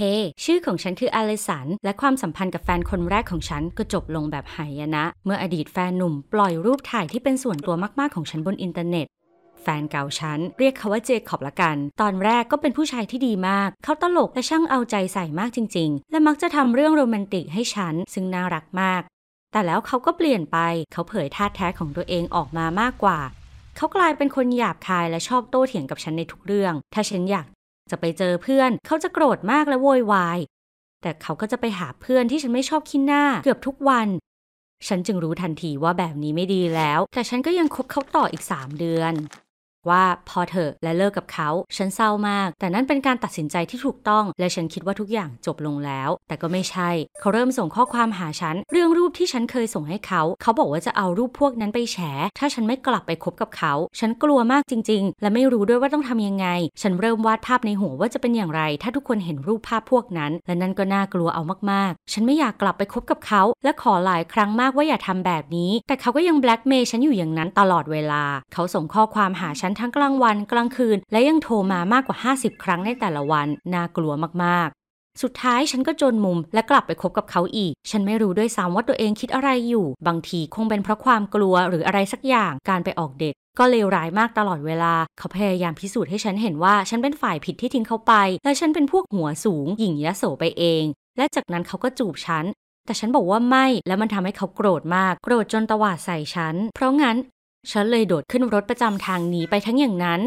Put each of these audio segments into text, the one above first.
hey, ชื่อของฉันคืออลิสัน และความสัมพันธ์กับแฟนคนแรกของฉันก็จบลงแบบหายนะ เมื่ออดีตแฟนหนุ่มปล่อยรูปถ่ายที่เป็นส่วนตัวมากๆของฉันบนอินเทอร์เน็ตแฟนเก่าฉัน เรียกเขาว่าเจคอบละกัน ตอนแรกก็เป็นผู้ชายที่ดีมาก เขาตลกและช่างเอาใจใส่มากจริง ๆ และมักจะทำเรื่องโรแมนติกให้ฉัน ซึ่งน่ารักมาก แต่แล้วเขาก็เปลี่ยนไป เขาเผยธาตุแท้ของตัวเองออกมามากกว่า เขากลายเป็นคนหยาบคายและชอบโต้เถียงกับฉันในทุกเรื่อง ถ้าฉันอยาก จะไปเจอเพื่อน เขาจะโกรธมากและโวยวาย แต่เขาก็จะไปหาเพื่อนที่ฉันไม่ชอบคิดหน้าเกือบทุกวัน ฉันจึงรู้ทันทีว่าแบบนี้ไม่ดีแล้ว แต่ฉันก็ยังคบเขาต่ออีก3เดือน ว่าพอเถอะและเลิกกับเขา ฉันเศร้ามาก แต่นั่นเป็นการตัดสินใจที่ถูกต้อง และฉันคิดว่าทุกอย่างจบลงแล้ว แต่ก็ไม่ใช่ เขาเริ่มส่งข้อความหาฉัน เรื่องรูปที่ฉันเคยส่งให้เขา เขาบอกว่าจะเอารูปพวกนั้นไปแฉ ถ้าฉันไม่กลับไปคบกับเขา ฉันกลัวมากจริง ๆ และไม่รู้ด้วยว่าต้องทำยังไง ฉันเริ่มวาดภาพในหัวว่าจะเป็นอย่างไร ถ้าทุกคนเห็นรูปภาพพวกนั้น และนั่นก็น่ากลัวเอามากๆ ฉันไม่อยากกลับไปคบกับเขา และขอหลายครั้งมากว่าอย่าทำแบบนี้ แต่เขาก็ยังแบล็กเมย์ฉันอยู่อย่างนั้นตลอดเวลา เขาส่งข้อความหาฉันทั้งกลางวันกลางคืน และยังโทรมามากกว่า 50 ครั้งในแต่ละวัน น่ากลัวมากๆ สุดท้ายฉันก็จนมุมและกลับไปคบกับเขาอีก ฉันไม่รู้ด้วยซ้ำว่าตัวเองคิดอะไรอยู่ บางทีคงเป็นเพราะความกลัวหรืออะไรสักอย่างการไปออกเดทก็เลวร้ายมากตลอดเวลา เขาพยายามพิสูจน์ให้ฉันเห็นว่าฉันเป็นฝ่ายผิดที่ทิ้งเขาไป และฉันเป็นพวกหัวสูงหยิ่งยโสไปเอง และจากนั้นเขาก็จูบฉันแต่ฉันบอกว่าไม่ และมันทำให้เขาโกรธมาก โกรธจนตวาดใส่ฉัน เพราะงั้น ฉันเลยโดดขึ้นรถประจำทางหนีไปทั้งอย่างนั้น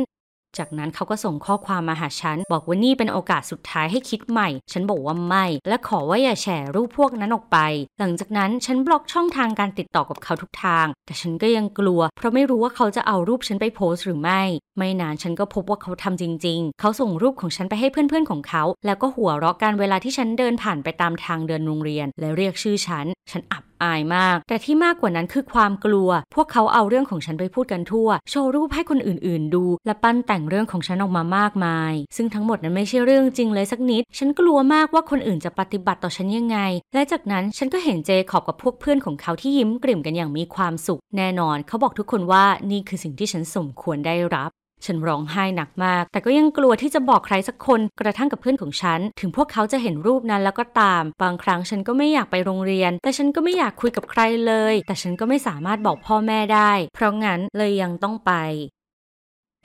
จากนั้นเขาก็ส่งข้อความมาหาฉัน บอกว่านี่เป็นโอกาสสุดท้ายให้คิดใหม่ ฉันบอกว่าไม่ และขอว่าอย่าแชร์รูปพวกนั้นออกไป หลังจากนั้นฉันบล็อกช่องทางการติดต่อกับเขาทุกทาง แต่ฉันก็ยังกลัว เพราะไม่รู้ว่าเขาจะเอารูปฉันไปโพสต์หรือไม่ ไม่นานฉันก็พบว่าเขาทำจริง ๆ เขาส่งรูปของฉันไปให้เพื่อนๆของเขา แล้วก็หัวเราะกันเวลาที่ฉันเดินผ่านไปตามทางเดินโรงเรียน และเรียกชื่อฉัน ฉันอับ อายมาก แต่ที่มากกว่านั้นคือความกลัว พวกเขาเอาเรื่องของฉันไปพูดกันทั่ว โชว์รูปให้คนอื่น ๆ ดู และปั้นแต่งเรื่องของฉันออกมามากมาย ซึ่งทั้งหมดนั้นไม่ใช่เรื่องจริงเลยสักนิด ฉันกลัวมากว่าคนอื่นจะปฏิบัติต่อฉันยังไง และจากนั้นฉันก็เห็นเจขอบกับพวกเพื่อนของเขาที่ยิ้มกลิ่มกันอย่างมีความสุข แน่นอน เขาบอกทุกคนว่านี่คือสิ่งที่ฉันสมควรได้รับ ฉันร้องไห้หนักมาก แต่ก็ยังกลัวที่จะบอกใครสักคนกระทั่งกับเพื่อนของฉัน ถึงพวกเขาจะเห็นรูปนั้นแล้วก็ตาม บางครั้งฉันก็ไม่อยากไปโรงเรียน แต่ฉันก็ไม่อยากคุยกับใครเลย แต่ฉันก็ไม่สามารถบอกพ่อแม่ได้ เพราะงั้นเลยยังต้องไป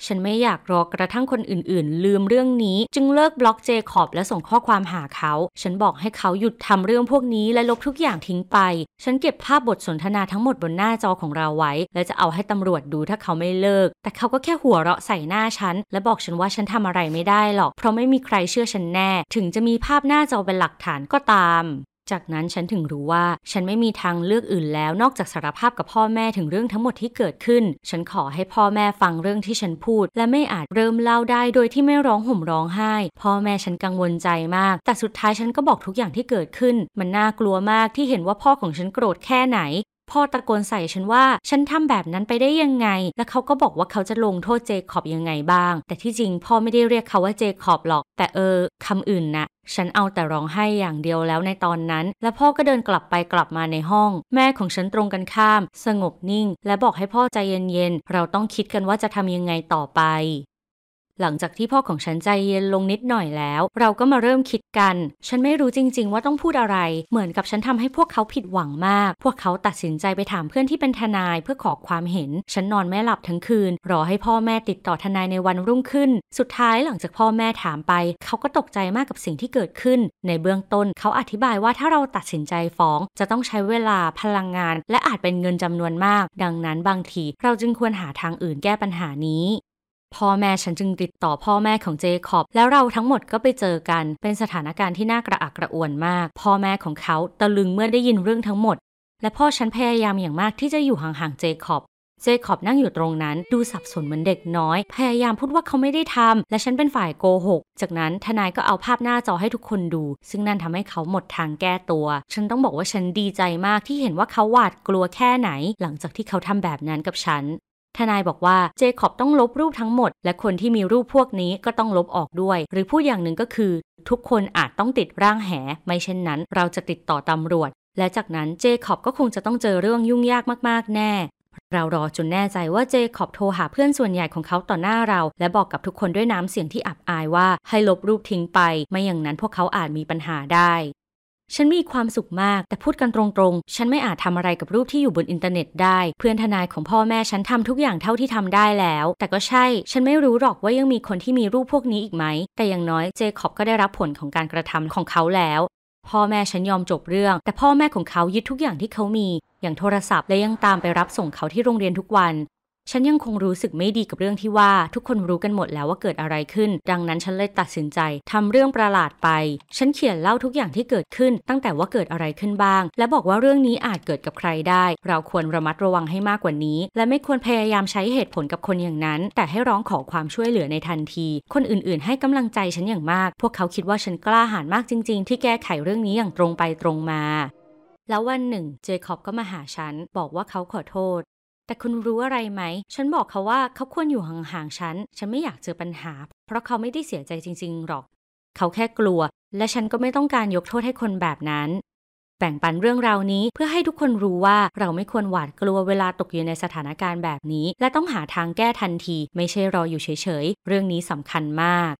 ฉันไม่อยากรอกระทั่งคนอื่นๆ ลืมเรื่องนี้ จึงเลิกบล็อกเจคอบและส่งข้อความหาเขา ฉันบอกให้เขาหยุดทำเรื่องพวกนี้และลบทุกอย่างทิ้งไป ฉันเก็บภาพบทสนทนาทั้งหมดบนหน้าจอของเราไว้ และจะเอาให้ตำรวจดูถ้าเขาไม่เลิก แต่เขาก็แค่หัวเราะใส่หน้าฉัน และบอกฉันว่าฉันทำอะไรไม่ได้หรอก เพราะไม่มีใครเชื่อฉันแน่ ถึงจะมีภาพหน้าจอเป็นหลักฐานก็ตาม จากนั้นฉันถึงรู้ว่าฉันไม่มีทางเลือกอื่นแล้วนอกจากสารภาพกับพ่อแม่ถึงเรื่องทั้งหมดที่เกิดขึ้น ฉันขอให้พ่อแม่ฟังเรื่องที่ฉันพูด และไม่อาจเริ่มเล่าได้โดยที่ไม่ร้องห่มร้องไห้ พ่อแม่ฉันกังวลใจมาก แต่สุดท้ายฉันก็บอกทุกอย่างที่เกิดขึ้น มันน่ากลัวมากที่เห็นว่าพ่อของฉันโกรธแค่ไหน พ่อตะโกนใส่ฉันว่า ฉันทำแบบนั้นไปได้ยังไง และเขาก็บอกว่าเขาจะลงโทษเจคอบยังไงบ้าง แต่ที่จริงพ่อไม่ได้เรียกเขาว่าเจคอบหรอก แต่เออคำอื่นนะฉันเอาแต่ร้องไห้อย่างเดียวแล้วในตอนนั้น และพ่อก็เดินกลับไปกลับมาในห้อง แม่ของฉันตรงกันข้าม สงบนิ่ง และบอกให้พ่อใจเย็นๆ เราต้องคิดกันว่าจะทำยังไงต่อไป หลังจากที่พ่อของฉันใจเย็นลงนิดหน่อยแล้ว เราก็มาเริ่มคิดกัน ฉันไม่รู้จริง ๆ ว่าต้องพูดอะไร เหมือนกับฉันทำให้พวกเขาผิดหวังมาก พวกเขาตัดสินใจไปถามเพื่อนที่เป็นทนายเพื่อขอความเห็น ฉันนอนไม่หลับทั้งคืน รอให้พ่อแม่ติดต่อทนายในวันรุ่งขึ้น สุดท้ายหลังจากพ่อแม่ถามไป เขาก็ตกใจมากกับสิ่งที่เกิดขึ้น ในเบื้องต้นเขาอธิบายว่าถ้าเราตัดสินใจฟ้อง จะต้องใช้เวลาพลังงาน และอาจเป็นเงินจำนวนมาก ดังนั้นบางที เราจึงควรหาทางอื่นแก้ปัญหานี้ พ่อแม่ฉันจึงติดต่อพ่อแม่ของเจคอบ แล้วเราทั้งหมดก็ไปเจอกัน เป็นสถานการณ์ที่น่ากระอักกระอ่วนมาก พ่อแม่ของเขาตะลึงเมื่อได้ยินเรื่องทั้งหมด และพ่อฉันพยายามอย่างมากที่จะอยู่ห่างๆเจคอบ เจคอบนั่งอยู่ตรงนั้น ดูสับสนเหมือนเด็กน้อย พยายามพูดว่าเขาไม่ได้ทำและฉันเป็นฝ่ายโกหก จากนั้นทนายก็เอาภาพหน้าจอให้ทุกคนดู ซึ่งนั่นทำให้เขาหมดทางแก้ตัว ฉันต้องบอกว่าฉันดีใจมากที่เห็นว่าเขาหวาดกลัวแค่ไหน หลังจากที่เขาทำแบบนั้นกับฉัน ทนายบอกว่าเจคอบต้องลบรูปทั้งหมด และคนที่มีรูปพวกนี้ก็ต้องลบออกด้วย หรือพูดอย่างหนึ่งก็คือ ทุกคนอาจต้องติดร่างแห ไม่เช่นนั้น เราจะติดต่อตำรวจ และจากนั้นเจคอบก็คงจะต้องเจอเรื่องยุ่งยากมากๆแน่เรารอจนแน่ใจว่าเจคอบโทรหาเพื่อนส่วนใหญ่ของเขาต่อหน้าเรา และบอกกับทุกคนด้วยน้ำเสียงที่อับอายว่าให้ลบรูปทิ้งไป ไม่อย่างนั้นพวกเขาอาจมีปัญหาได้ ฉันมีความสุขมาก แต่พูดกันตรงๆ ฉันไม่อาจทำอะไรกับรูปที่อยู่บนอินเทอร์เน็ตได้ เพื่อนทนายของพ่อแม่ฉันทำทุกอย่างเท่าที่ทำได้แล้ว แต่ก็ใช่ ฉันไม่รู้หรอกว่ายังมีคนที่มีรูปพวกนี้อีกไหม แต่อย่างน้อยเจคอบก็ได้รับผลของการกระทำของเขาแล้ว พ่อแม่ฉันยอมจบเรื่อง แต่พ่อแม่ของเขายึดทุกอย่างที่เขามี อย่างโทรศัพท์และยังตามไปรับส่งเขาที่โรงเรียนทุกวัน ฉันยังคงรู้สึกไม่ดีกับเรื่องที่ว่าทุกคนรู้กันหมดแล้วว่าเกิดอะไรขึ้น ดังนั้นฉันเลยตัดสินใจทำเรื่องประหลาดไป ฉันเขียนเล่าทุกอย่างที่เกิดขึ้น ตั้งแต่ว่าเกิดอะไรขึ้นบ้าง และบอกว่าเรื่องนี้อาจเกิดกับใครได้ เราควรระมัดระวังให้มากกว่านี้ และไม่ควรพยายามใช้เหตุผลกับคนอย่างนั้น แต่ให้ร้องขอความช่วยเหลือในทันที คนอื่นๆ ให้กำลังใจฉันอย่างมาก พวกเขาคิดว่าฉันกล้าหาญมากจริง ๆ ที่แก้ไขเรื่องนี้อย่างตรงไปตรงมา แล้ววันหนึ่ง เจคอบก็มาหาฉัน บอกว่าเขาขอโทษ แต่คุณรู้อะไรไหม ฉันบอกเขาว่าเขาควรอยู่ห่างๆฉัน ฉันไม่อยากเจอปัญหา เพราะเขาไม่ได้เสียใจจริง ๆ หรอก เขาแค่กลัว และฉันก็ไม่ต้องการยกโทษให้คนแบบนั้น แบ่งปันเรื่องราวนี้เพื่อให้ทุกคนรู้ว่าเราไม่ควรหวาดกลัวเวลาตกอยู่ในสถานการณ์แบบนี้ และต้องหาทางแก้ทันที ไม่ใช่รออยู่เฉยๆ เรื่องนี้สำคัญมาก